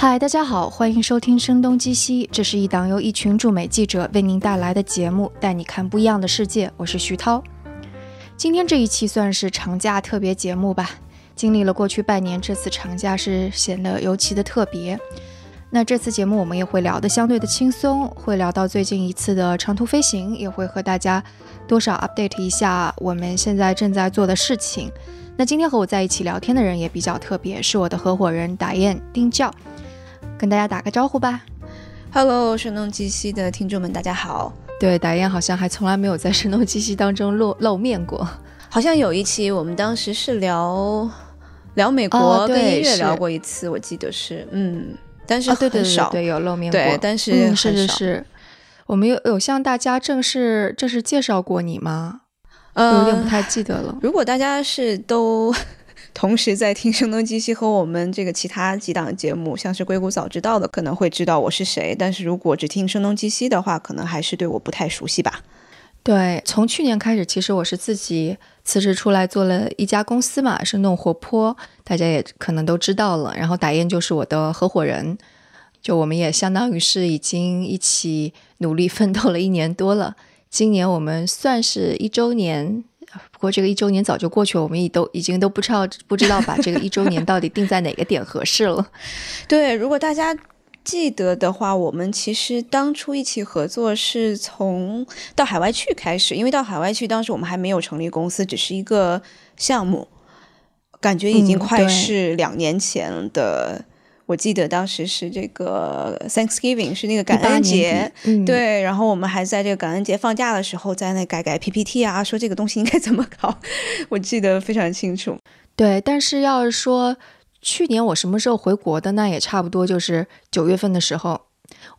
嗨，大家好，欢迎收听《声东击西》，这是一档由一群驻美记者为您带来的节目，带你看不一样的世界。我是徐涛。今天这一期算是长假特别节目吧。经历了过去半年，这次长假是显得尤其的特别。那这次节目我们也会聊得相对的轻松，会聊到最近一次的长途飞行，也会和大家多少 update 一下我们现在正在做的事情。那今天和我在一起聊天的人也比较特别，是我的合伙人打雁丁教。跟大家打个招呼吧，Hello，声东击西的听众们，大家好。对，打雁好像还从来没有在声东击西当中露露面过，好像有一期我们当时是聊聊美国跟音乐聊过一次，我记得是，嗯，但是很少，对，有露面过，对，但是是是是，我们有有向大家正式正式介绍过你吗？有点不太记得了。如果大家是都。同时在听《声东击西》和我们这个其他几档节目，像是《硅谷早知道》的，可能会知道我是谁。但是如果只听《声东击西》的话，可能还是对我不太熟悉吧。对，从去年开始，其实我是自己辞职出来做了一家公司嘛，生动活泼，大家也可能都知道了。然后打雁就是我的合伙人，就我们也相当于是已经一起努力奋斗了一年多了。今年我们算是一周年。不过这个一周年早就过去了，我们也都已经都不知道不知道把这个一周年到底定在哪个点合适了。对，如果大家记得的话，我们其实当初一起合作是从到海外去开始，因为到海外去当时我们还没有成立公司，只是一个项目，感觉已经快是两年前的。我记得当时是这个 Thanksgiving，是那个感恩节，对。然后我们还在这个感恩节放假的时候，在那改改 PPT 啊，说这个东西应该怎么搞，我记得非常清楚。对，但是要是说去年我什么时候回国的，那也差不多就是九月份的时候，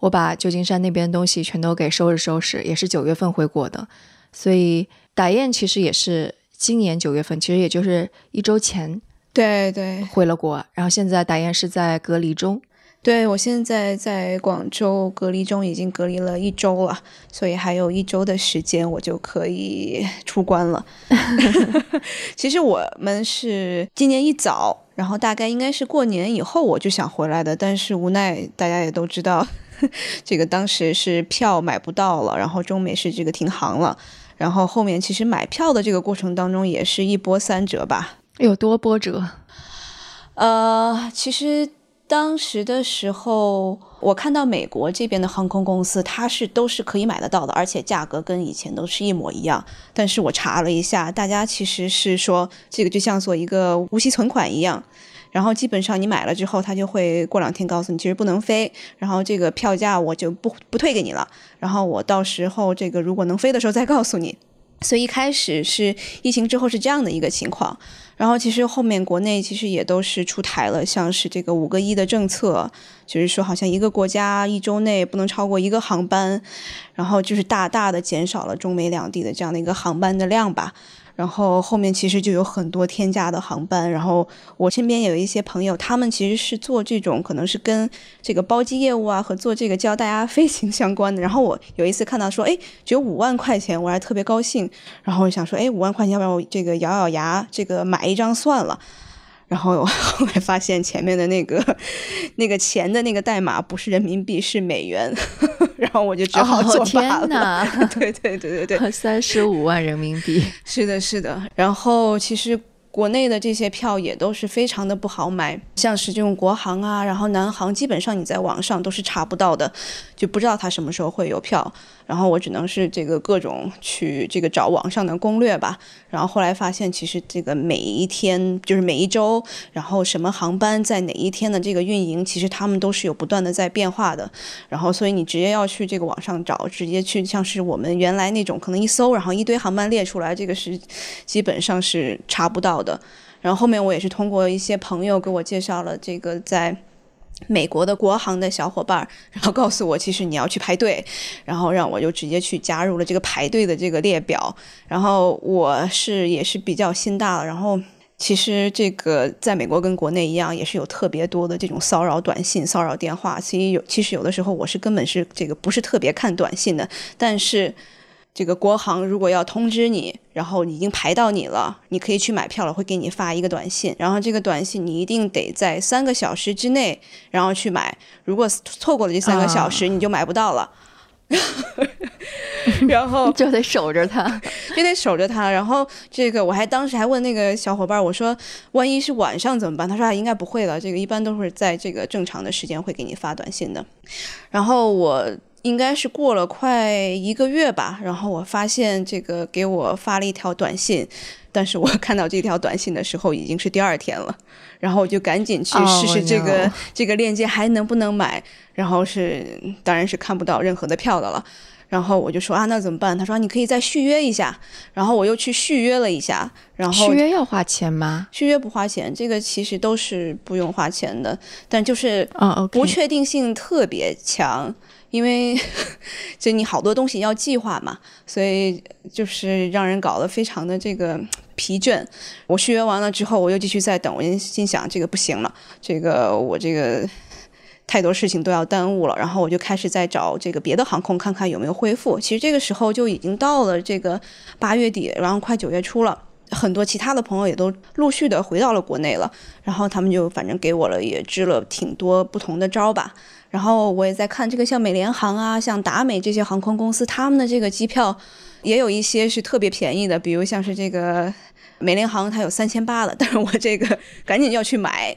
我把旧金山那边的东西全都给收拾收拾，也是九月份回国的。所以打雁其实也是今年九月份，其实也就是一周前。对对，回了国，然后现在打雁是在隔离中。对我现在在广州隔离中，已经隔离了一周了，所以还有一周的时间，我就可以 出关了。其实我们是今年一早，然后大概应该是过年以后我就想回来的，但是无奈大家也都知道，这个当时是票买不到了，然后中美是这个停航了，然后后面其实买票的这个过程当中也是一波三折吧。有多波折？呃，其实当时的时候，我看到美国这边的航空公司，它是都是可以买得到的，而且价格跟以前都是一模一样。但是我查了一下，大家其实是说这个就像做一个无息存款一样，然后基本上你买了之后，他就会过两天告诉你其实不能飞，然后这个票价我就不不退给你了，然后我到时候这个如果能飞的时候再告诉你。所以一开始是疫情之后是这样的一个情况，然后其实后面国内其实也都是出台了，像是这个五个一的政策，就是说好像一个国家一周内不能超过一个航班，然后就是大大的减少了中美两地的这样的一个航班的量吧。然后后面其实就有很多天价的航班，然后我身边有一些朋友，他们其实是做这种可能是跟这个包机业务啊和做这个教大家飞行相关的。然后我有一次看到说，哎，只有五万块钱，我还特别高兴。然后我想说，哎，五万块钱，要不然我这个咬咬牙，这个买一张算了。然后 后来发现前面的那个那个钱的那个代码不是人民币是美元，然后我就只好作罢了。对对对对对，三十五万人民币，是的，是的。然后其实。国内的这些票也都是非常的不好买，像是这种国航啊，然后南航，基本上你在网上都是查不到的，就不知道它什么时候会有票。然后我只能是这个各种去这个找网上的攻略吧。然后后来发现，其实这个每一天就是每一周，然后什么航班在哪一天的这个运营，其实他们都是有不断的在变化的。然后所以你直接要去这个网上找，直接去像是我们原来那种可能一搜，然后一堆航班列出来，这个是基本上是查不到。的，然后后面我也是通过一些朋友给我介绍了这个在美国的国航的小伙伴，然后告诉我其实你要去排队，然后让我就直接去加入了这个排队的这个列表。然后我是也是比较心大了，然后其实这个在美国跟国内一样，也是有特别多的这种骚扰短信、骚扰电话。其实有其实有的时候我是根本是这个不是特别看短信的，但是。这个国航如果要通知你，然后已经排到你了，你可以去买票了，会给你发一个短信，然后这个短信你一定得在三个小时之内，然后去买。如果错过了这三个小时，你就买不到了。然后 就得守着它，就得守着它。然后这个我还当时还问那个小伙伴，我说万一是晚上怎么办？他说啊，应该不会了，这个一般都是在这个正常的时间会给你发短信的。然后我。应该是过了快一个月吧，然后我发现这个给我发了一条短信，但是我 看到这条短信的时候已经是第二天了，然后我就赶紧去试试这个这个链接还能不能买，然后是当然是看不到任何的票的了，然后我就说啊那怎么办？他说你可以再续约一下，然后我又去续约了一下，然后续约要花钱吗？续约不花钱，这个其实都是不用花钱的，但就是啊不确定性特别强。因为 就你好多东西要计划嘛，所以就是让人搞得非常的这个疲倦。我续约完了之后，我又继续在等。我心想，这个不行了，这个我这个太多事情都要耽误了。然后我就开始在找这个别的航空，看看有没有恢复。其实这个时候就已经到了这个八月底，然后快九月初了。很多其他的朋友也都陆续的回到了国内了。然后他们就反正给我了也支了挺多不同的招吧。然后我也在看这个，像美联航啊，像达美这些航空公司，他们的这个机票也有一些是特别便宜的，比如像是这个美联航，它有三千八的，但是我这个 赶紧要去买，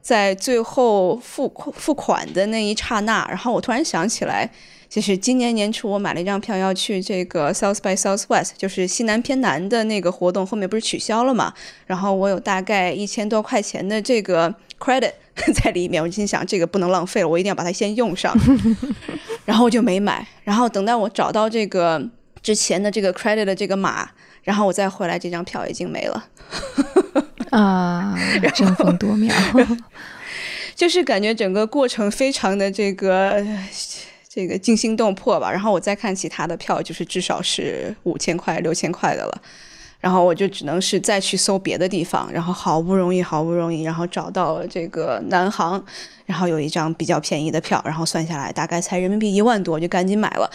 在最后付付款的那一刹那，然后我突然想起来。就是今年年初我买了一张票要去这个 South by Southwest，就是西南偏南的那个活动，后面不是取消了嘛？然后我有大概一千多块钱的这个 credit 在里面，我心想这个不能浪费了，我一定要把它先用上。然后我就没买。然后等到我找到这个之前的这个 credit 的这个码，然后我再回来，这张票已经没了。啊，争分夺秒，就是感觉整个过程非常的这个。这个惊心动魄吧，然后我再看其他的票，就是至少是五千块、六千块的了。然后我就只能是再去搜别的地方，然后好不容易、好不容易，然后找到了这个南航，然后有一张比较便宜的票，然后算下来大概才人民币一万多，就赶紧买了。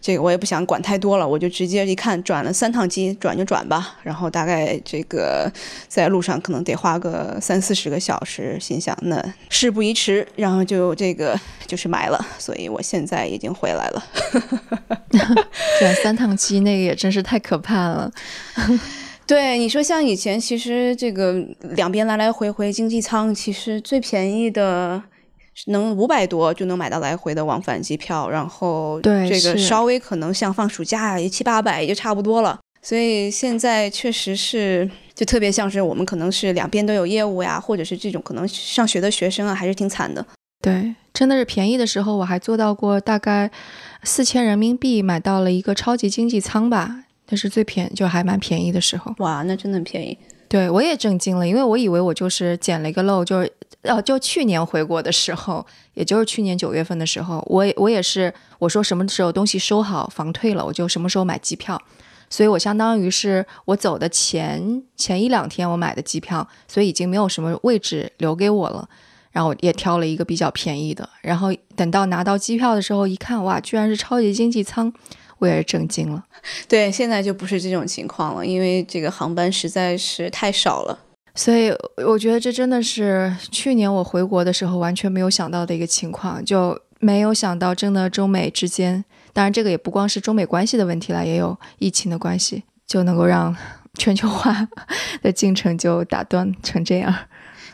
这个我也不想管太多了，我就直接一看转了三趟机，转就转吧。然后大概这个在路上可能得花个三四十个小时，心想那事不宜迟，然后就这个就是买了。所以我现在已经回来了。转三趟机那个也真是太可怕了。对你说，像以前其实这个两边来来回回经济舱，其实最便宜的能五百多就能买到来回的往返机票，然后对这个稍微可能像放暑假呀，七八百也就差不多了。所以现在确实是就特别像是我们可能是两边都有业务呀，或者是这种可能上学的学生啊，还是挺惨的。对，真的是便宜的时候，我还做到过大概四千人民币买到了一个超级经济舱吧。那是最便就还蛮便宜的时候，哇，那真的便宜。对我也震惊了，因为我以为我就是捡了一个漏，就是哦，就去年回国的时候，也就是去年九月份的时候，我我也是我说什么时候东西收好房退了，我就什么时候买机票，所以我相当于是我走的前前一两天我买的机票，所以已经没有什么位置留给我了，然后也挑了一个比较便宜的，然后等到拿到机票的时候一看，哇，居然是超级经济舱。我也是震惊了，对，现在就不是这种情况了，因为这个航班实在是太少了，所以我觉得这真的是去年我回国的时候完全没有想到的一个情况，就没有想到真的中美之间，当然这个也不光是中美关系的问题了，也有疫情的关系，就能够让全球化 的进程就打断成这样。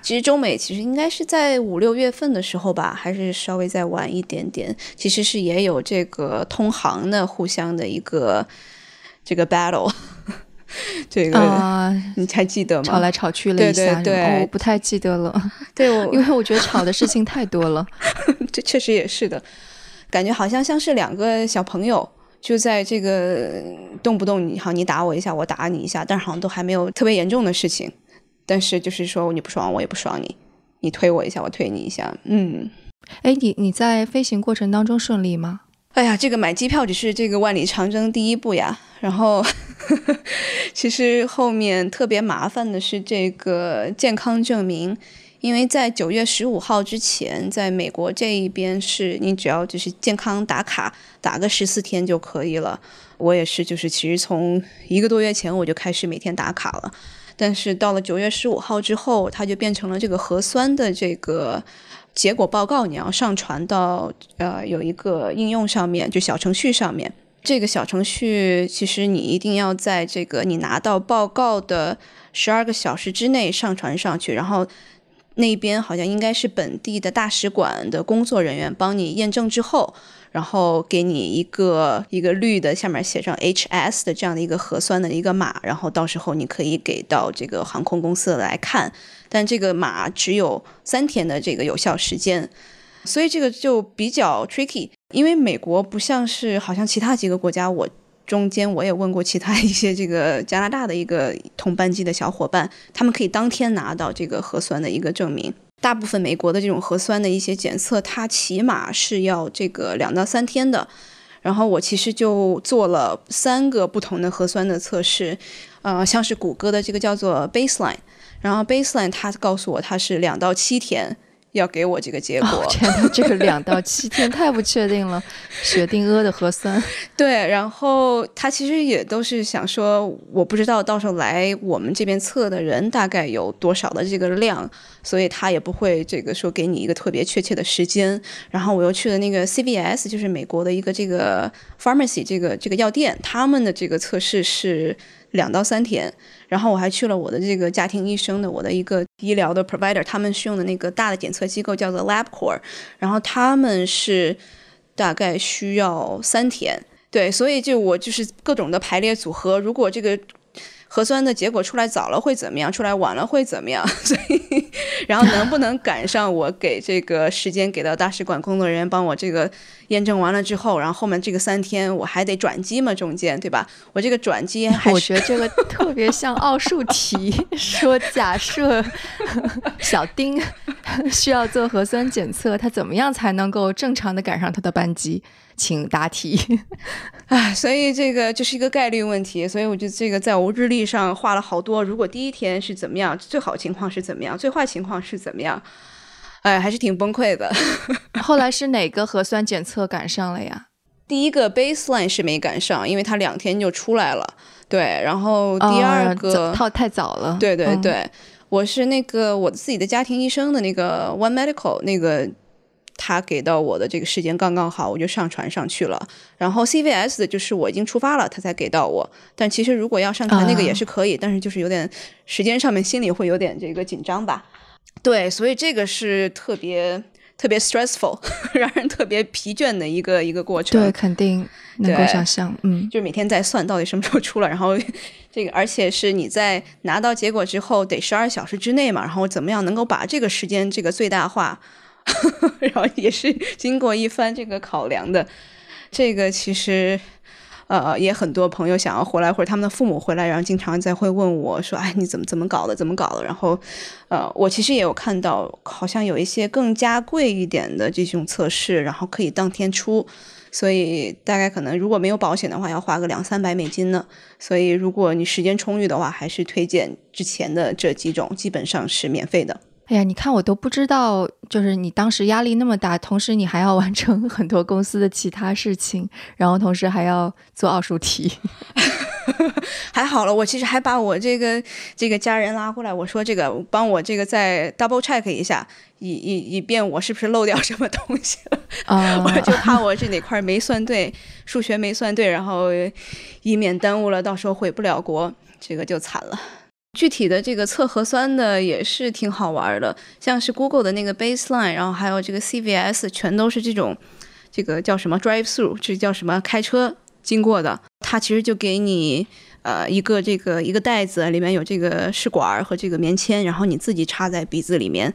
其实中美其实应该是在五六月份的时候吧，还是稍微再晚一点点。其实是也有这个通航的互相的一个这个 battle，这个你还记得吗？吵来吵去了一下对，我不太记得了。对，因为我觉得吵的事情太多了。这确实也是的，感觉好像像是两个小朋友就在这个动不动你好你打我一下，我打你一下，但是好像都还没有特别严重的事情。但是就是说你不爽我也不爽你，你推我一下我推你一下，嗯，哎你你在飞行过程当中顺利吗？哎呀，这个买机票只是这个万里长征第一步呀。然后，其实后面特别麻烦的是这个健康证明，因为在九月十五号之前，在美国这一边是你只要就是健康打卡打个十四天就可以了。我也是，就是其实从一个多月前我就开始每天打卡了，但是到了九月十五号之后，它就变成了这个核酸的这个。结果报告你要上传到呃有一个应用上面，就小程序上面。这个小程序其实你一定要在这个你拿到报告的十二个小时之内上传上去，然后那边好像应该是本地的大使馆的工作人员帮你验证之后。然后给你一个一个绿的，下面写上 HS 的这样的一个核酸的一个码，然后到时候你可以给到这个航空公司来看，但这个码只有三天的这个有效时间，所以这个就比较 tricky，因为美国不像是好像其他几个国家，我中间我也问过其他一些这个加拿大的一个同班机的小伙伴，他们可以当天拿到这个核酸的一个证明。大部分美国的这种核酸的一些检测，它起码是要这个两到三天的。然后我其实就做了三个不同的核酸的测试，呃，像是谷歌的这个叫做 Baseline，然后 Baseline 它告诉我它是两到七天。要给我这个结果，天呐，这个两到七天太不确定了。血定阿的核酸，对，然后他其实也都是想说，我不知道到时候来我们这边测的人大概有多少的这个量，所以他也不会这个说给你一个特别确切的时间。然后我又去了那个 CVS，就是美国的一个这个 pharmacy 这个这个药店，他们的这个测试是。两到三天，然后我还去了我的这个家庭医生的我的一个医疗的 provider，他们是用的那个大的检测机构叫做 LabCorp，然后他们是大概需要三天，对，所以就我就是各种的排列组合，如果这个。核酸的结果出来早了会怎么样？出来晚了会怎么样？所以，然后能不能赶上我给这个时间给到大使馆工作人员帮我这个验证完了之后，然后后面这个三天我还得转机嘛？中间对吧？我这个转机还，我觉得这个特别像奥数题，说假设小丁 需要做核酸检测，他怎么样才能够正常的赶上他的班机？请答题，唉，所以这个就是一个概率问题，所以我就这个在我日历上画了好多。如果第一天是怎么样，最好情况是怎么样，最坏情况是怎么样，哎，还是挺崩溃的。后来是哪个核酸检测赶上了呀？第一个 baseline 是没赶上，因为它两天就出来了。对，然后第二个套太早了。对对对，我是那个我自己的家庭医生的那个 One Medical 那个。他给到我的这个时间刚刚好，我就上传上去了。然后 CVS 的就是我已经出发了，他才给到我。但其实如果要上传那个也是可以，但是就是有点时间上面心里会有点这个紧张吧。对，所以这个是特别特别 stressful，让人特别疲倦的一个一个过程。对，肯定能够想象。嗯，就是每天在算到底什么时候出来，然后这个而且是你在拿到结果之后得十二小时之内嘛，然后怎么样能够把这个时间这个最大化。然后也是经过一番这个考量的，这个其实，呃，也很多朋友想要回来，或者他们的父母回来，然后经常在会问我说：“哎，你怎么怎么搞的？怎么搞的？”然后，呃，我其实也有看到，好像有一些更加贵一点的这种测试，然后可以当天出，所以大概可能如果没有保险的话，要花个两三百美金呢。所以如果你时间充裕的话，还是推荐之前的这几种，基本上是免费的。哎呀，你看我都不知道，就是你当时压力那么大，同时你还要完成 很多公司的其他事情，然后同时还要做奥数题。还好了，我其实还把我这个这个家人拉过来，我说这个帮我这个再 double check 一下，以以以便我是不是漏掉什么东西了 啊？我就怕我这哪块没算对，数学没算对，然后以免耽误了，到时候回不了国，这个就惨了。具体的这个测核酸的也是挺好玩的，像是 Google 的那个 Baseline，然后还有这个 CVS，全都是这种，这个叫什么 Drive Through，这叫什么开车经过的。它其实就给你呃一个这个一个袋子，里面有这个试管和这个棉签，然后你自己插在鼻子里面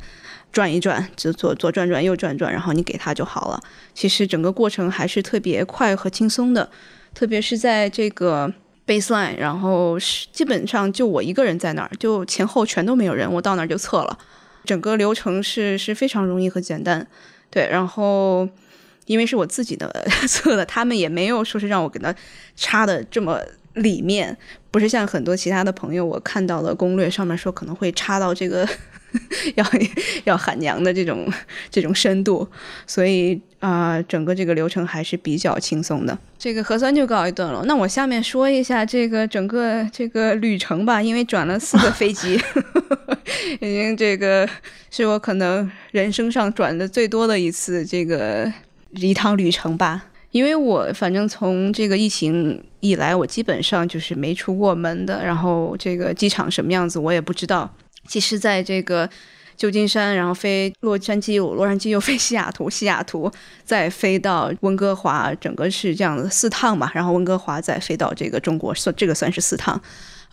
转一转，就左左转转右转转，然后你给它就好了。其实整个过程还是特别快和轻松的，特别是在这个。baseline，然后是基本上就我一个人在那儿，就前后全都没有人，我到那儿就测了，整个流程是是非常容易和简单，对，然后因为是我自己的 测的，他们也没有说是让我给他插的这么里面，不是像很多其他的朋友我看到的攻略上面说可能会插到这个 要 要喊娘的这种这种深度，所以啊，整个这个流程还是比较轻松的。这个核酸就告一段落，那我下面说一下这个整个这个旅程吧，因为转了四个飞机，已经这个是我可能人生上转的最多的一次这个。一趟旅程吧，因为我反正从这个疫情以来，我基本上就是没出过门的。然后这个机场什么样子我也不知道。其实在这个旧金山，然后飞洛杉矶，洛杉矶又飞西雅图，西雅图再飞到温哥华，整个是这样的四趟吧。然后温哥华再飞到这个中国，算这个算是四趟。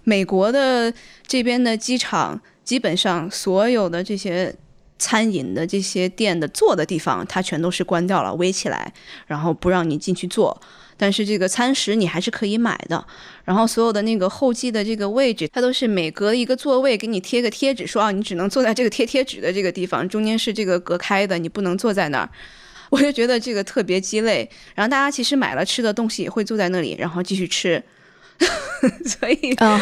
美国的这边的机场，基本上所有的这些。餐饮的这些店的坐的地方，它全都是关掉了，围起来，然后不让你进去坐。但是这个餐食你还是可以买的。然后所有的那个候机的这个位置，它都是每隔一个座位给你贴个贴纸，说啊，你只能坐在这个贴贴纸的这个地方，中间是这个隔开的，你不能坐在那儿。我就觉得这个特别鸡肋。然后大家其实买了吃的东西也会坐在那里，然后继续吃。所以啊。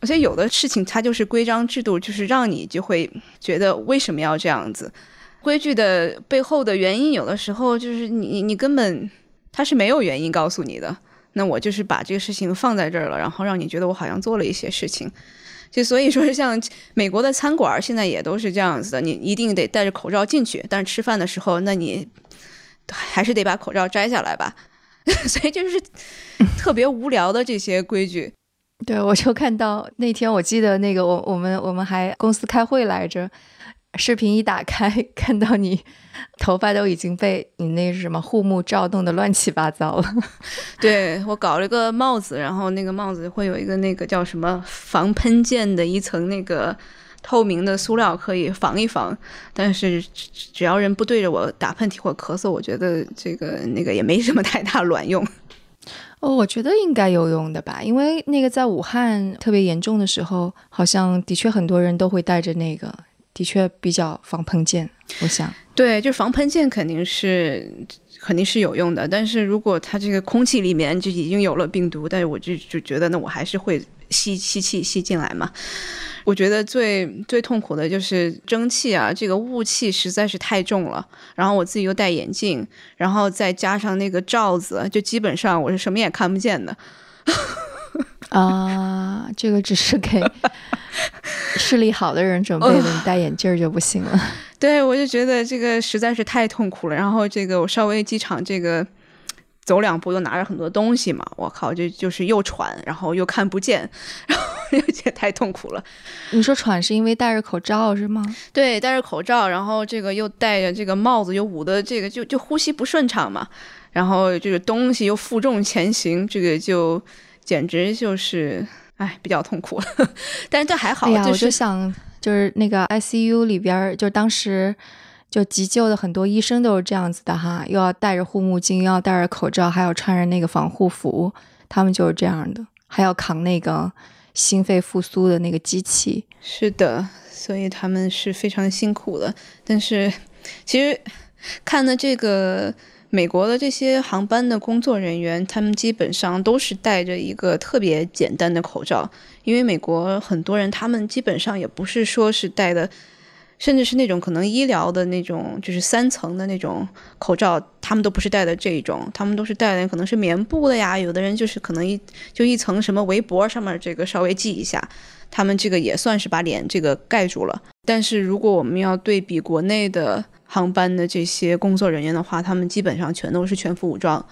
我觉得有的事情它就是规章制度，就是让你就会觉得为什么要这样子？规矩的背后的原因，有的时候就是你你根本他是没有原因告诉你的。那我就是把这个事情放在这儿了，然后让你觉得我好像做了一些事情。就所以说是像美国的餐馆现在也都是这样子的，你一定得戴着口罩进去，但是吃饭的时候，那你还是得把口罩摘下来吧。所以就是特别无聊的这些规矩。对，我就看到那天，我记得那个我我们我们还公司开会来着，视频一打开，看到你头发都已经被你那什么护目罩弄得乱七八糟了。对我搞了个帽子，然后那个帽子会有一个那个叫什么防喷溅的一层那个透明的塑料可以防一防，但是只要人不对着我打喷嚏或咳嗽，我觉得这个那个也没什么太大卵用。哦，我觉得应该有用的吧，因为那个在武汉特别严重的时候，好像的确很多人都会戴着那个，的确比较防喷溅。我想，对，就防喷溅肯定是肯定是有用的，但是如果它这个空气里面就已经有了病毒，但是我就就觉得那我还是会吸吸气吸进来嘛。我觉得最最痛苦的就是蒸汽啊，这个雾气实在是太重了。然后我自己又戴眼镜，然后再加上那个罩子，就基本上我是什么也看不见的。啊，这个只是给视力好的人准备的，你戴眼镜就不行了。对，我就觉得这个实在是太痛苦了。然后这个我稍微机场这个。走两步又拿着很多东西嘛，我靠，这就是又喘，然后又看不见，然后 又觉得太痛苦了。你说喘是因为戴着口罩是吗？对，戴着口罩，然后这个又戴着这个帽子，又捂的这个就就呼吸不顺畅嘛，然后这个东西又负重前行，这个就简直就是哎比较痛苦。但是这还好，我就想就是那个 ICU 里边，就当时。就急救的很多医生都是这样子的哈，又要戴着护目镜，又要戴着口罩，还要穿着那个防护服，他们就是这样的，还要扛那个心肺复苏的那个机器。是的，所以他们是非常辛苦的。但是其实看的这个美国的这些航班的工作人员，他们基本上都是戴着一个特别简单的口罩，因为美国很多人他们基本上也不是说是戴的。甚至是那种可能医疗的那种，就是三层的那种口罩，他们都不是戴的这种，他们都是戴的可能是棉布的呀。有的人就是可能一就一层什么围脖上面这个稍微系一下，他们这个也算是把脸这个盖住了。但是如果我们要对比国内的航班的这些工作人员的话，他们基本上全都是全副武装，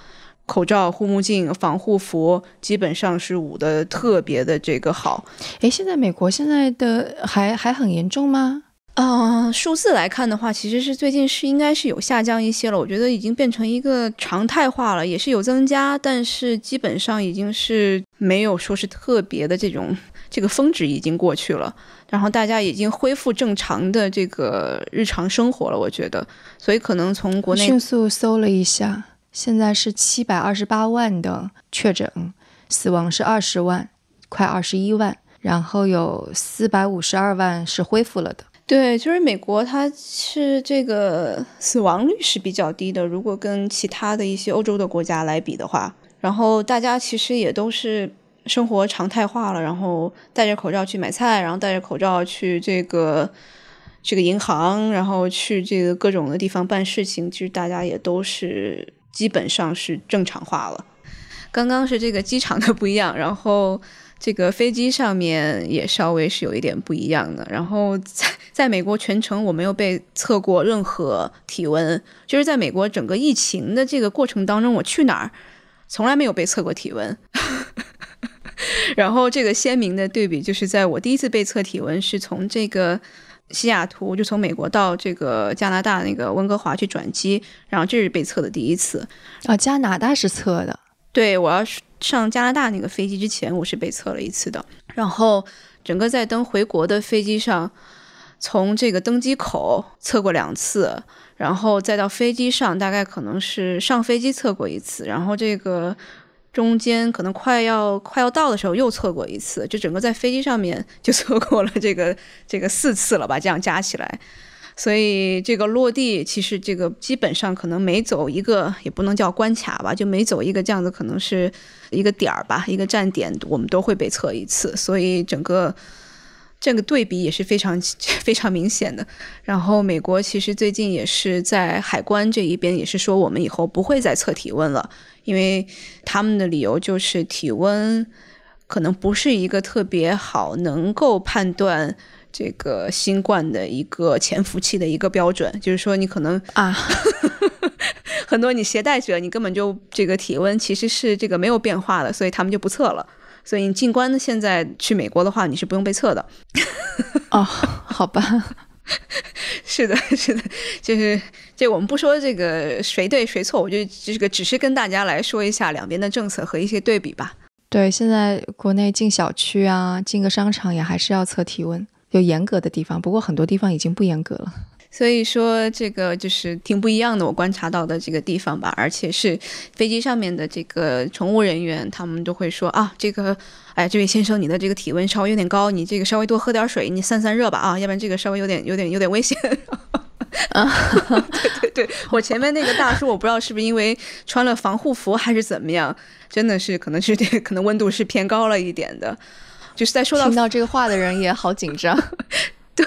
口罩、护目镜、防护服，基本上是捂的特别的这个好。诶，现在美国现在的还还很严重吗？啊，数字来看的话，其实是最近是应该是有下降一些了。我觉得已经变成一个常态化了，也是有增加，但是基本上已经是没有说是特别的这种这个峰值已经过去了，然后大家已经恢复正常的这个日常生活了。我觉得，所以可能从国内迅速搜了一下，现在是七百二十八万的确诊，死亡是二十万，快二十一万，然后有四百五十二万是恢复了的。对，就是美国，它是这个死亡率是比较低的，如果跟其他的一些欧洲的国家来比的话，然后大家其实也都是生活常态化了，然后戴着口罩去买菜，然后戴着口罩去这个这个银行，然后去这个各种的地方办事情，其实大家也都是基本上是正常化了。刚刚是这个机场的不一样，然后这个飞机上面也稍微是有一点不一样的。然后在在美国全程我没有被测过任何体温，就是在美国整个疫情的这个过程当中，我去哪儿从来没有被测过体温。然后这个鲜明的对比就是在我第一次被测体温是从这个西雅图，就从美国到这个加拿大那个温哥华去转机，然后这是被测的第一次。啊，加拿大是测的。对，我要上加拿大那个飞机之前，我是被测了一次的。然后整个在登回国的飞机上，从这个登机口测过两次，然后再到飞机上，大概可能是上飞机测过一次，然后这个中间可能快要快要到的时候又测过一次，就整个在飞机上面就测过了这个这个四次了吧，这样加起来。所以这个落地，其实这个基本上可能每走一个，也不能叫关卡吧，就每走一个这样子，可能是一个点儿吧，一个站点，我们都会被测一次。所以整个这个对比也是非常 非常明显的。然后美国其实最近也是在海关这一边，也是说我们以后不会再测体温了，因为他们的理由就是体温可能不是一个特别好能够判断。这个新冠的一个潜伏期的一个标准，就是说你可能啊，很多你携带者你根本就这个体温其实是这个没有变化的，所以他们就不测了。所以你进关现在去美国的话，你是不用被测的。哦，好吧，是的，是的，就是这我们不说这个谁对谁错，我就这个只是跟大家来说一下两边的政策和一些对比吧。对，现在国内进小区啊，进个商场也还是要测体温。有严格的地方，不过很多地方已经不严格了。所以说，这个就是挺不一样的。我观察到的这个地方吧，而且是飞机上面的这个乘务人员，他们都会说啊，这个，哎，这位先生，你的这个体温稍微有点高，你这个稍微多喝点水，你散散热吧啊，要不然这个稍微有点、有点、有点危险。啊，对对对，我前面那个大叔，我不知道是不是因为穿了防护服还是怎么样，真的是可能是这可能温度是偏高了一点的。就是在说到听到这个话的人也好紧张，对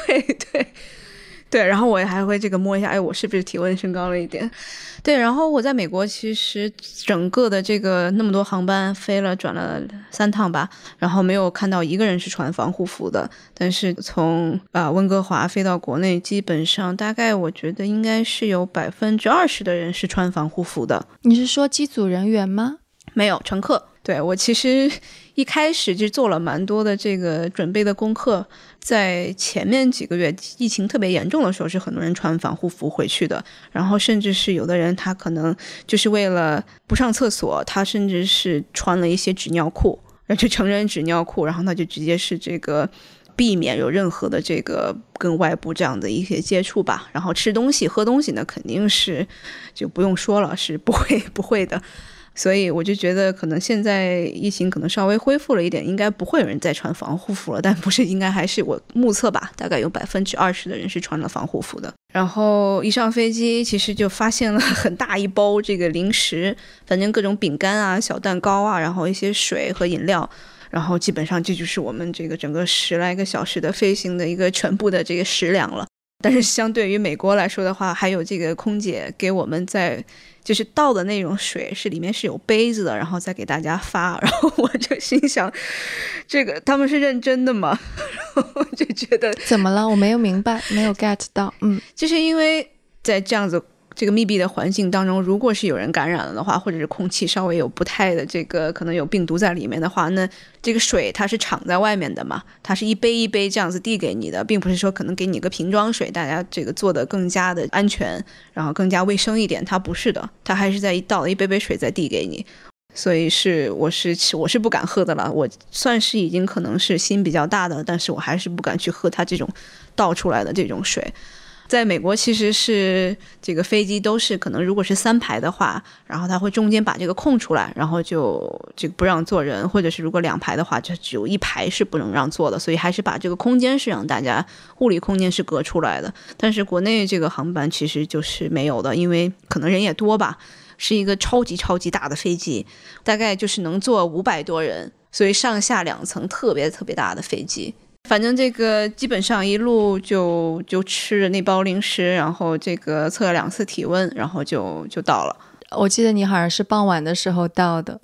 对对，然后我还会这个摸一下，哎，我是不是体温升高了一点？对，然后我在美国其实整个的这个那么多航班飞了转了三趟吧，然后没有看到一个人是穿防护服的，但是从啊温哥华飞到国内，基本上大概我觉得应该是有百分之二十的人是穿防护服的。你是说机组人员吗？没有乘客。对我其实一开始就做了蛮多的这个准备的功课，在前面几个月疫情特别严重的时候，是很多人穿防护服回去的，然后甚至是有的人他可能就是为了不上厕所，他甚至是穿了一些纸尿裤，而且成人纸尿裤，然后他就直接是这个避免有任何的这个跟外部这样的一些接触吧。然后吃东西喝东西呢，肯定是就不用说了，是不会不会的。所以我就觉得，可能现在疫情可能稍微恢复了一点，应该不会有人再穿防护服了。但不是，应该还是我目测吧，大概有百分之二十的人是穿了防护服的。然后一上飞机，其实就发现了 很大一包这个零食，反正各种饼干啊、小蛋糕啊，然后一些水和饮料，然后基本上这就是我们这个整个十来个小时的飞行的一个全部的这个食粮了。但是相对于美国来说的话，还有这个空姐给我们在。就是倒的那种水是里面是有杯子的，然后再给大家发，然后我就心想，这个他们是认真的吗？然后就觉得怎么了？我没有明白，没有 get 到。嗯，就是因为在这样子。这个密闭的环境当中，如果是有人感染了的话，或者是空气稍微有不太的这个可能有病毒在里面的话，那这个水它是敞在外面的嘛，它是一杯一杯这样子递给你的，并不是说可能给你个瓶装水，大家这个做的更加的安全，然后更加卫生一点，它不是的，它还是在倒了一杯杯水再递给你，所以是我是我是不敢喝的了，我算是已经可能是心比较大的，但是我还是不敢去喝它这种倒出来的这种水。在美国其实是这个飞机都是可能如果是三排的话，然后它会中间把这个空出来，然后就这个不让坐人，或者是如果两排的话，就只有一排是不能让坐的，所以还是把这个空间是让大家物理空间是隔出来的。但是国内这个航班其实就是没有的，因为可能人也多吧，是一个超级超级大的飞机，大概就是能坐五百多人，所以上下两层特别特别大的飞机。反正这个基本上一路就就吃着那包零食，然后这个测了两次体温，然后就就到了。我记得你好像是傍晚的时候到的，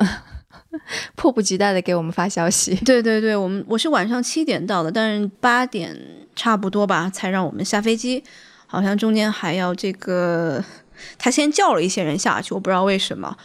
迫不及待的给我们发消息。对对对，我们我是晚上七点到的，但是八点差不多吧才让我们下飞机，好像中间还要这个他先叫了一些人下去，我不知道为什么。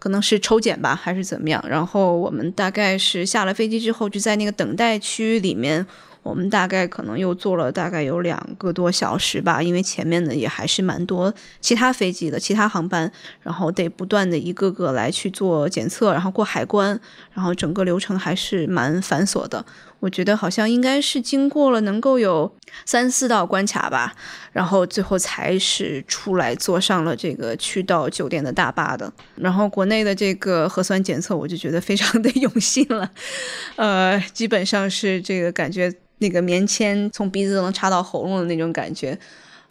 可能是抽检吧，还是怎么样？然后我们大概是下了飞机之后，就在那个等待区里面，我们大概可能又坐了大概有两个多小时吧，因为前面呢也还是蛮多其他飞机的其他航班，然后得不断的一个个来去做检测，然后过海关，然后整个流程还是蛮繁琐的。我觉得好像应该是经过了能够有三四道关卡吧，然后最后才是出来坐上了这个去到酒店的大巴的。然后国内的这个核酸检测，我就觉得非常的 用心了，呃，基本上是这个感觉那个棉签从鼻子都能插到喉咙的那种感觉，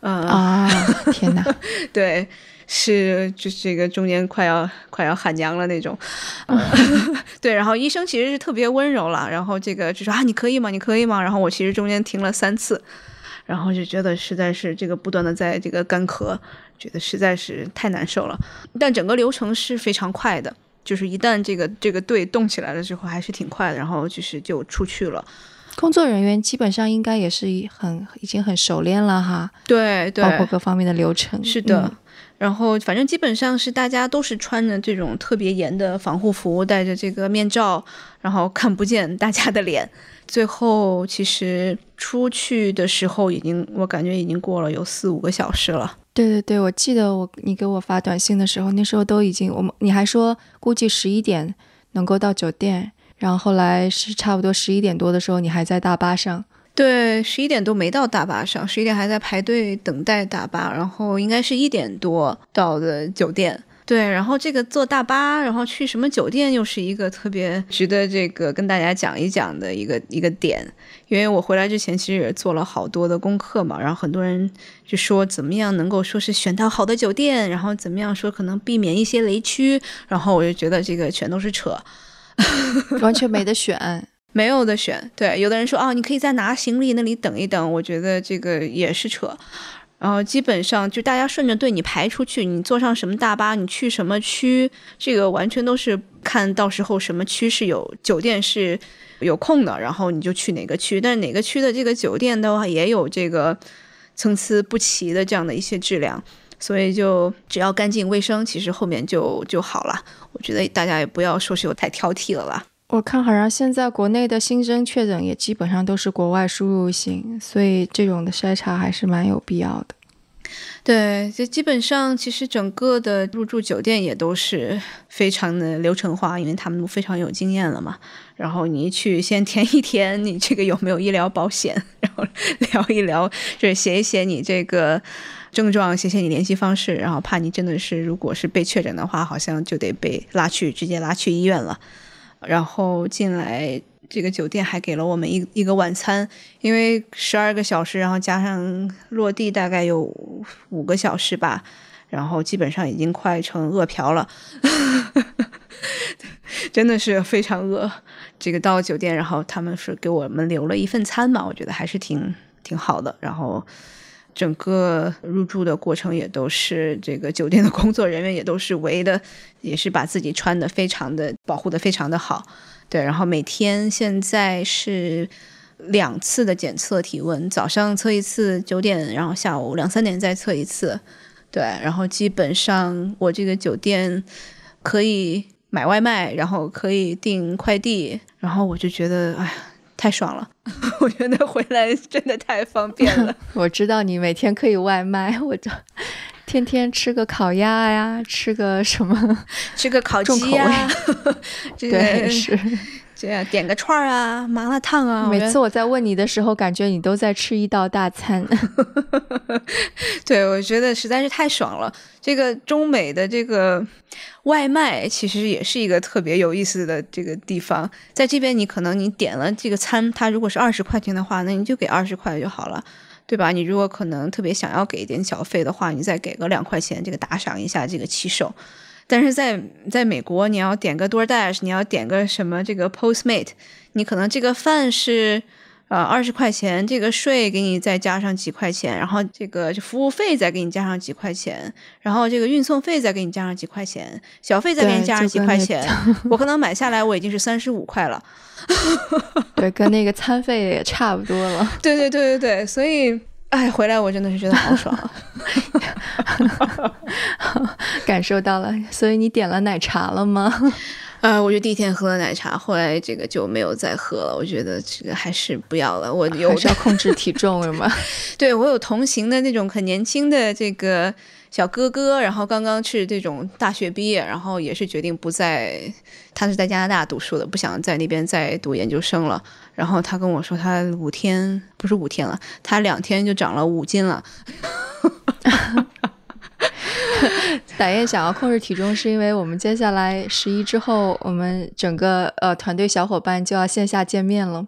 嗯啊，天哪，对。是，就是这个中间快要快要喊娘了那种 对，然后医生其实是特别温柔了，然后这个就说啊，你可以吗？你可以吗？然后我其实中间停了三次，然后就觉得实在是这个不断的在这个干咳，觉得实在是太难受了。但整个流程是非常快的，就是一旦这个这个队动起来了之后，还是挺快的，然后就是就出去了。工作人员基本上应该也是很已经很熟练了哈，对对，包括各方面的流程，是的。然后，反正基本上是大家都是穿着这种特别严的防护服，戴着这个面罩，然后看不见大家的脸。最后，其实出去的时候已经，我感觉已经过了有四五个小时了。对对对，我记得我你给我发短信的时候，那时候都已经我们你还说估计十一点能够到酒店，然后后来是差不多十一点多的时候，你还在大巴上。对，十一点都没到大巴上，十一点还在排队等待大巴，然后应该是一点多到的酒店。对，然后这个坐大巴，然后去什么酒店，又是一个特别值得这个跟大家讲一讲的一个一个点。因为我回来之前其实也做了好多的功课嘛，然后很多人就说怎么样能够说是选到好的酒店，然后怎么样说可能避免一些雷区，然后我就觉得这个全都是扯，完全没得选。没有的选，对，有的人说哦，你可以在拿行李那里等一等，我觉得这个也是扯。然后基本上就大家顺着队你排出去，你坐上什么大巴，你去什么区，这个完全都是看到时候什么区是有酒店是有空的，然后你就去哪个区。但是哪个区的这个酒店的话，也有这个参差不齐的这样的一些质量，所以就只要干净卫生，其实后面就就好了。我觉得大家也不要说是有太挑剔了啦。我看好像现在国内的新增确诊也基本上都是国外输入型，所以这种的筛查还是蛮有必要的。对，就基本上其实整个的入住酒店也都是非常的流程化，因为他们都非常有经验了嘛。然后你去先填一填你这个有没有医疗保险，然后聊一聊，就是写一写你这个症状，写写你联系方式，然后怕你真的是如果是被确诊的话，好像就得被拉去直接拉去医院了。然后进来这个酒店还给了我们一一个晚餐，因为十二个小时，然后加上落地大概有五个小时吧，然后基本上已经快成饿瓢了，真的是非常饿。这个到酒店，然后他们是给我们留了一份餐嘛，我觉得还是挺挺好的。然后。整个入住的过程也都是这个酒店的工作人员也都是围的，也是把自己穿的非常的保护的非常的好，对。然后每天现在是两次的检测体温，早上测一次九点，然后下午两三点再测一次，对。然后基本上我这个酒店可以买外卖，然后可以订快递，然后我就觉得哎呀。太爽了，我觉得回来真的太方便了。我知道你每天可以外卖，我就天天吃个烤鸭呀，吃个什么，吃个烤鸡呀，对，是这样点个串儿啊，麻辣烫啊。每次我在问你的时候，感觉你都在吃一道大餐。对，我觉得实在是太爽了。这个中美的这个外卖其实也是一个特别有意思的这个地方。在这边，你可能你点了这个餐，它如果是二十块钱的话，那你就给二十块就好了，对吧？你如果可能特别想要给一点小费的话，你再给个两块钱，这个打赏一下这个骑手。但是在在美国，你要点个 DoorDash，你要点个什么这个 Postmate，你可能这个饭是呃二十块钱，这个税给你再加上几块钱，然后这个服务费再给你加上几块钱，然后这个运送费再给你加上几块钱，小费再给你加上几块钱，我可能买下来我已经是三十五块了。对，跟那个餐费也差不多了。对对对对对，所以。哎，回来我真的是觉得好爽，感受到了。所以你点了奶茶了吗？呃，我就第一天喝了奶茶，后来这个就没有再喝了。我觉得这个还是不要了。我有要控制体重是吗？对，我有同行的那种很年轻的这个。小哥哥，然后刚刚是这种大学毕业，然后也是决定不在，他是在加拿大读书的，不想在那边再读研究生了。然后他跟我说，他五天不是五天了，他两天就长了五斤了。打雁想要控制体重，是因为我们接下来十一之后，我们整个呃团队小伙伴就要线下见面了。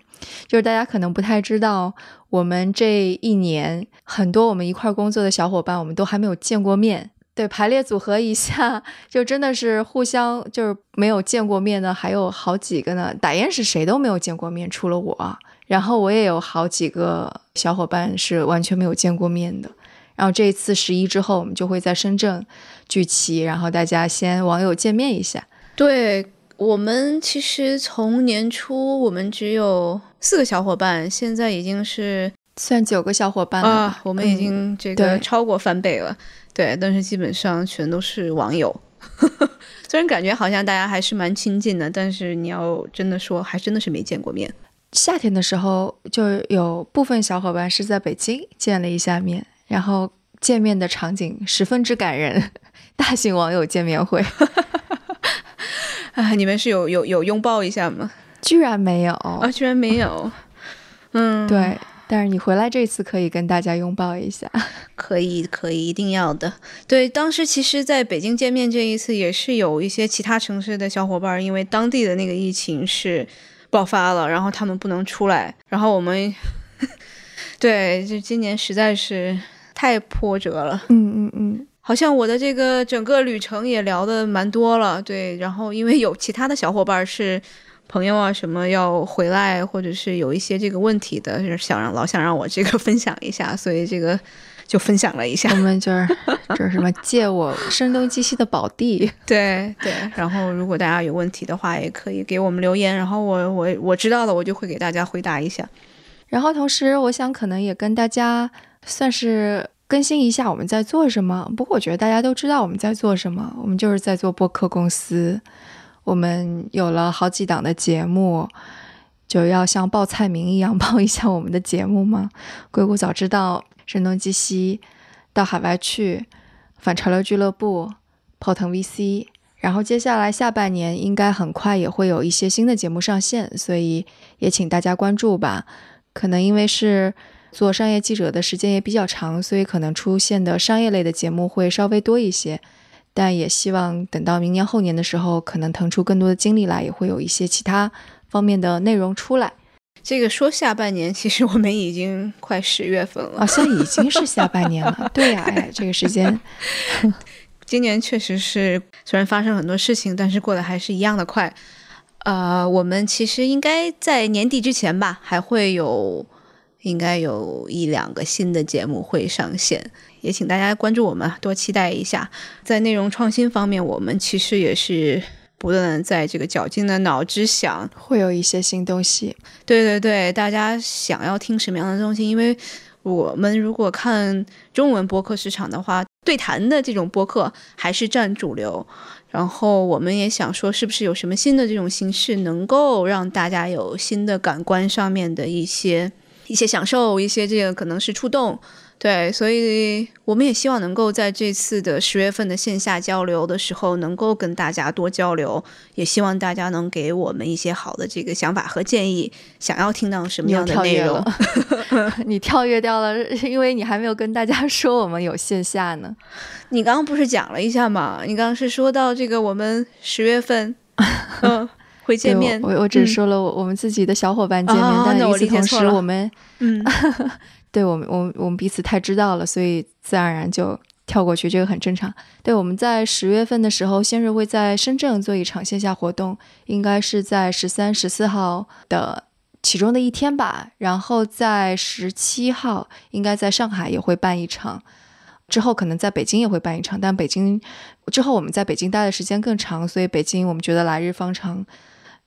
就是大家可能不太知道，我们这一年很多我们一块工作的小伙伴，我们都还没有见过面。对，排列组合一下，就真的是互相就是没有见过面的，还有好几个呢。打雁是谁都没有见过面，除了我。然后我也有好几个小伙伴是完全没有见过面的。然后这一次十一之后，我们就会在深圳聚齐，然后大家先网友见面一下。对我们其实从年初我们只有。四个小伙伴，现在已经是算九个小伙伴了。我们已经这个超过翻倍了，对。但是基本上全都是网友，虽然感觉好像大家还是蛮亲近的，但是你要真的说，还真的是没见过面。夏天的时候，就有部分小伙伴是在北京见了一下面，然后见面的场景十分之感人，大型网友见面会。啊，你们是有有有拥抱一下吗？居然没有啊！居然没有，嗯，对。但是你回来这次可以跟大家拥抱一下，可以，可以，一定要的。对，当时其实在北京见面这一次也是有一些其他城市的小伙伴，因为当地的那个疫情是爆发了，然后他们不能出来，然后我们，对，就今年实在是太波折了。嗯嗯嗯，好像我的这个整个旅程也聊的蛮多了，对，然后因为有其他的小伙伴是。朋友啊，什么要回来，或者是有一些这个问题的，就是想让老想让我这个 分享一下，所以这个就分享了一下。我们就是 就是什么借我声东击西的宝地，对对。然后如果大家有问题的话，也可以给我们留言，然后我我我知道了，我就会给大家回答一下。然后同时，我想可能也跟大家算是更新一下我们在做什么。不过我觉得大家都知道我们在做什么，我们就是在做播客公司。我们有了好几档的节目，就要像报菜名一样报一下我们的节目吗？硅谷早知道、声东击西、到海外去、反潮流俱乐部、泡腾 VC，然后接下来下半年应该很快也会有一些新的节目上线，所以也请大家关注吧。可能因为是做商业记者的时间也比较长，所以可能出现的商业类的节目会稍微多一些。但也希望等到明年后年的时候，可能腾出更多的精力来，也会有一些其他方面的内容出来。这个说下半年，其实我们已经快十月份了，好像已经是下半年了。对呀，哎，这个时间，今年确实是虽然发生很多事情，但是过得还是一样的快。呃，我们其实应该在年底之前吧，还会有应该有一两个新的节目会上线。也请大家关注我们，多期待一下。在内容创新方面，我们其实也是不断在这个绞尽了脑汁想，会有一些新东西。对对对，大家想要听什么样的东西？因为我们如果看中文播客市场的话，对谈的这种播客还是占主流。然后我们也想说，是不是有什么新的这种形式，能够让大家有新的感官上面的一些一些享受，一些这个可能是触动。对，所以我们也希望能够在这次的十月份的线下交流的时候，能够跟大家多交流，也希望大家能给我们一些好的这个想法和建议，想要听到什么样的内容。你跳跃掉了，因为你还没有跟大家说我们有线下呢。你刚刚不是讲了一下吗？你刚刚是说到这个我们十月份，嗯，会见面。我我只说了我我们自己的小伙伴见面，但与此同时我们嗯。对我们，我们我们彼此太知道了，所以自然而然就跳过去，这个很正常。对，我们在十月份的时候，先是会在深圳做一场线下活动，应该是在十三、十四号的其中的一天吧。然后在十七号，应该在上海也会办一场，之后可能在北京也会办一场，但北京之后我们在北京待的时间更长，所以北京我们觉得来日方长。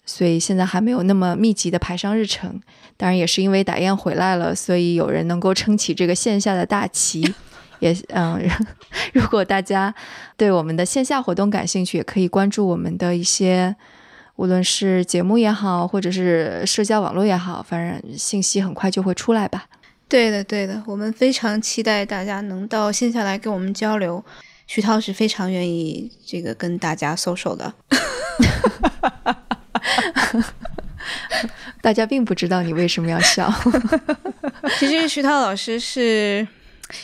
所以现在还没有那么密集的排上日程，当然也是因为打雁回来了，所以有人能够撑起这个线下的大旗。也嗯，如果大家对我们的线下活动感兴趣，也可以关注我们的一些，无论是节目也好，或者是社交网络也好，反正信息很快就会出来吧。对的，对的，我们非常期待大家能到线下来跟我们交流。徐涛是非常愿意这个跟大家 social 的。大家并不知道你为什么要笑。其实徐涛老师是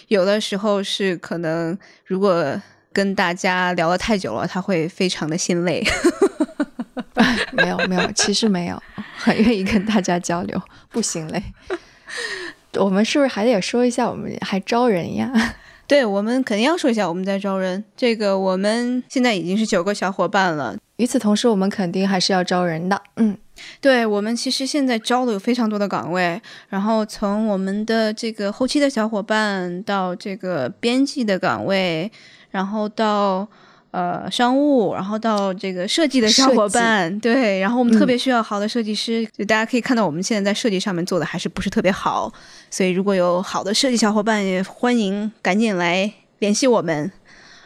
有的时候是可能，如果跟大家聊了太久了，他会非常的心累。没有没有，其实没有，很愿意跟大家交流，不心累。我们是不是还得说一下，我们还招人呀？对，我们肯定要说一下，我们在招人。这个我们现在已经是九个小伙伴了。与此同时，我们肯定还是要招人的。嗯，对，我们其实现在招的有非常多的岗位，然后从我们的这个后期的小伙伴到这个编辑的岗位，然后到。呃，商务，然后到这个设计的小伙伴，对，然后我们特别需要好的设计师，就大家可以看到我们现在在设计上面做的还是不是特别好，所以如果有好的设计小伙伴，也欢迎赶紧来联系我们。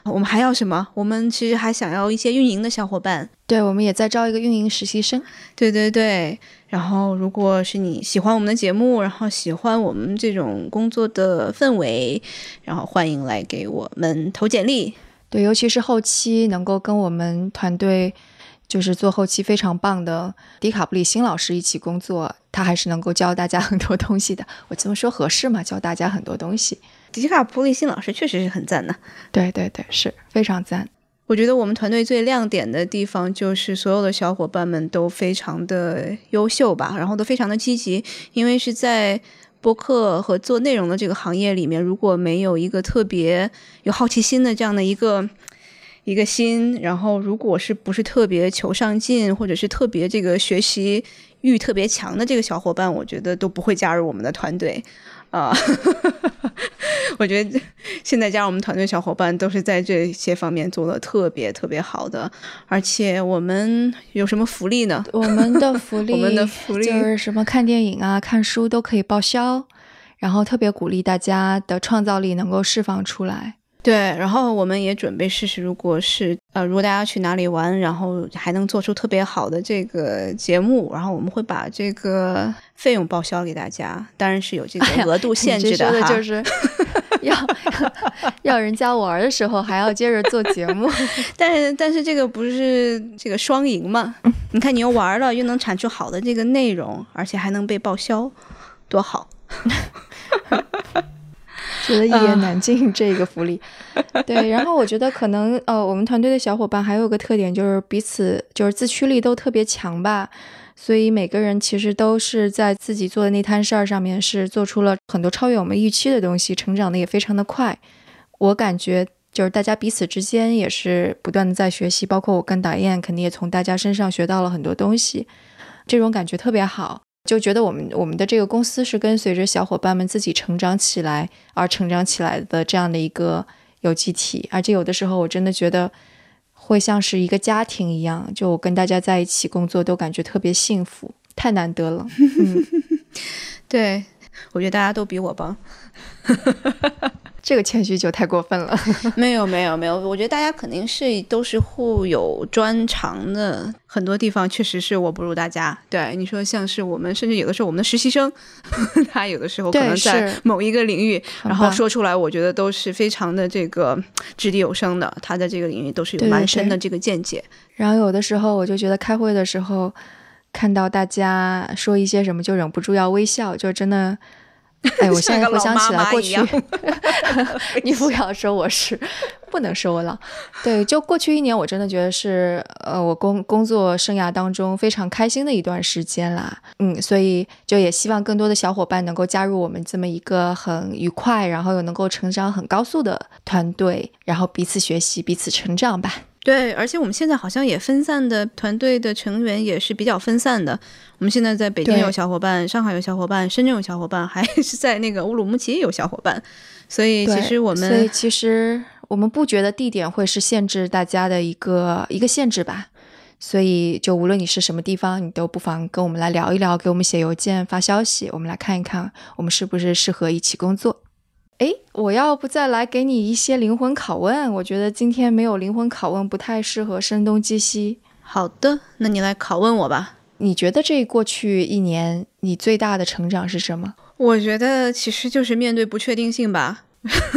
我们还要什么？我们其实还想要一些运营的小伙伴，对，我们也在招一个运营实习生。对对对，然后如果是你喜欢我们的节目，然后喜欢我们这种工作的氛围，然后欢迎来给我们投简历。对，尤其是后期能够跟我们团队，就是做后期非常棒的迪卡布里辛老师一起工作，他还是能够教大家 很多东西的。我这么说合适吗？教大家很多东西，迪卡普里辛老师确实是很赞的。对对对，是非常赞。我觉得我们团队最亮点的地方就是所有的小伙伴们都非常的优秀吧，然后都非常的积极，因为是在。播客和做内容的这个行业里面，如果没有一个特别有好奇心的这样的一个一个心，然后如果是不是特别求上进，或者是特别这个学习欲特别强的这个小伙伴，我觉得都不会加入我们的团队。啊，我觉得现在加入我们团队小伙伴都是在这些方面做的特别特别好的，而且我们有什么福利呢？我们的福利，我们的福利就是什么看电影啊、看书都可以报销，然后特别鼓励大家的创造力能够释放出来。对，然后我们也准备试试，如果是呃，如果大家去哪里玩，然后还能做出特别好的这个节目，然后我们会把这个费用报销给大家，当然是有这个额度限制的哈。就是 要 要人家玩的时候还要接着做节目，但是但是这个不是这个双赢嘛？你看你又玩了，又能产出好的这个内容，而且还能被报销，多好。觉得一言难尽这个福利，对。然后我觉得可能呃，我们团队的小伙伴还有个特点就是彼此就是自驱力都特别强吧，所以每个人其实都是在自己做的那摊事儿上面是做出了很多超越我们预期的东西，成长的也非常的快。我感觉就是大家彼此之间也是不断的在学习，包括我跟打雁肯定也从大家身上学到了很多东西，这种感觉特别好。就觉得我们我们的这个公司是跟随着小伙伴们自己成长起来而成长起来的这样的一个有机体，而且有的时候我真的觉得会像是一个家庭一样，就我跟大家在一起工作都感觉特别幸福，太难得了。对，我觉得大家都比我棒。这个谦虚就太过分了。没有没有没有，我觉得大家肯定是都是互有专长的，很多地方确实是我不如大家。对你说，像是我们，甚至有的时候我们的实习生，他有的时候可能在某一个领域，然后说出来，我觉得都是非常的这个掷地有声的。他在这个领域都是有蛮深的这个见解。然后有的时候，我就觉得开会的时候，看到大家说一些什么，就忍不住要微笑，就真的。哎，我现在回想起来过去，你不要说我是，不能说我老。对，就过去一年，我真的觉得是，呃，我工工作生涯当中非常开心的一段时间啦。嗯，所以就也希望更多的小伙伴能够加入我们这么一个很愉快，然后又能够成长很高速的团队，然后彼此学习，彼此成长吧。对，而且我们现在好像也分散的团队的成员也是比较分散的。我们现在在北京有小伙伴，上海有小伙伴，深圳有小伙伴，还是在那个乌鲁木齐也有小伙伴。所以其实我们，所以其实我们不觉得地点会是限制大家的一个一个限制吧。所以就无论你是什么地方，你都不妨跟我们来聊一聊，给我们写邮件、发消息，我们来看一看我们是不是适合一起工作。哎，我要不再来给你一些灵魂拷问？我觉得今天没有灵魂拷问，不太适合声东击西。好的，那你来拷问我吧。你觉得这过去一年你最大的成长是什么？我觉得其实就是面对不确定性吧。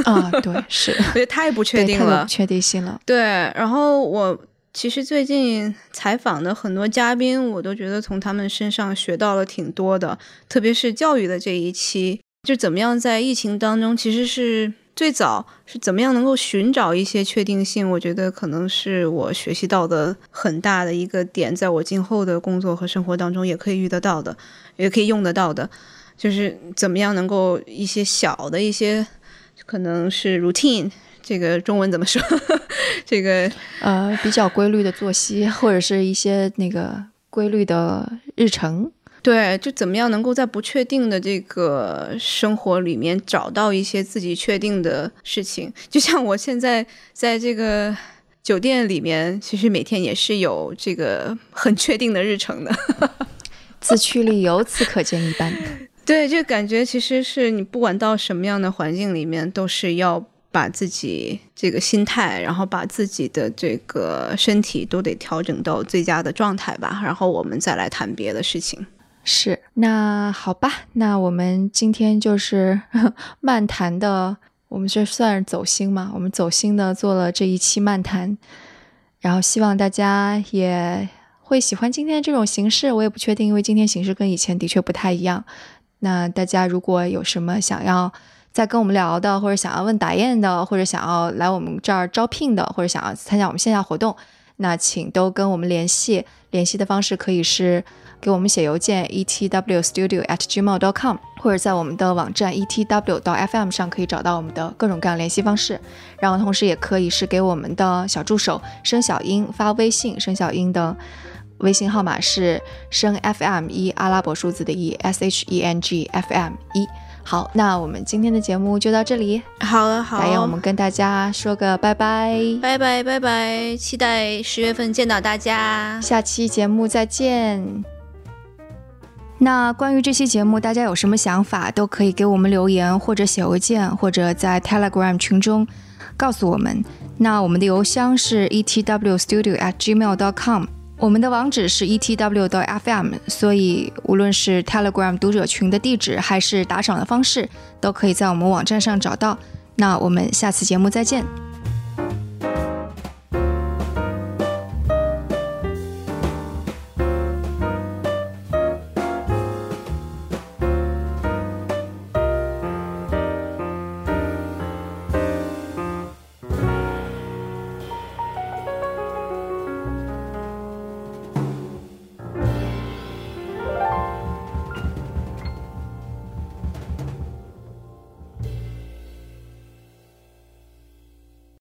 啊，对，是，我觉得太不确定了，不确定性了。对，然后我其实最近采访的很多嘉宾，我都觉得从他们身上学到了挺多的，特别是教育的这一期。就怎么样在疫情当中，其实是最早是怎么样能够寻找一些确定性？我觉得可能是我学习到的很大的一个点，在我今后的工作和生活当中也可以遇得到的，也可以用得到的，就是怎么样能够一些小的一些，可能是 routine，这个中文怎么说？这个呃比较规律的作息，或者是一些那个规律的日程。对，就怎么样能够在不确定的这个生活里面找到一些自己确定的事情？就像我现在在这个酒店里面，其实每天也是有这个很确定的日程的，自驱力由此可见一斑。对，就感觉其实是你不管到什么样的环境里面，都是要把自己这个心态，然后把自己的这个身体都得调整到最佳的状态吧，然后我们再来谈别的事情。是，那好吧，那我们今天就是 漫谈的，我们这算是走心吗？我们走心的做了这一期漫谈，然后希望大家也会喜欢今天这种形式。我也不确定，因为今天形式跟以前的确不太一样。那大家如果有什么想要再跟我们聊的，或者想要问打雁的，或者想要来我们这儿招聘的，或者想要参加我们线下活动，那请都跟我们联系。联系的方式可以是。给我们写邮件 etwstudio@gmail.com，或者在我们的网站 etw 到 fm 上可以找到我们的各种各样联系方式。然后同时也可以是给我们的小助手申小英发微信，申小英的微信号码是申 fm 一阿拉伯数字的 e s h e n g f m 一。好，那我们今天的节目就到这里。好了，好，来我们跟大家说个拜拜，拜拜拜拜，期待十月份见到大家，下期节目再见。那关于这期节目，大家有什么想法，都可以给我们留言，或者写邮件，或者在 Telegram 群中告诉我们。那我们的邮箱是 etwstudio@gmail.com，我们的网址是 etw.fm。所以无论是 Telegram 读者群的地址，还是打赏的方式，都可以在我们网站上找到。那我们下次节目再见。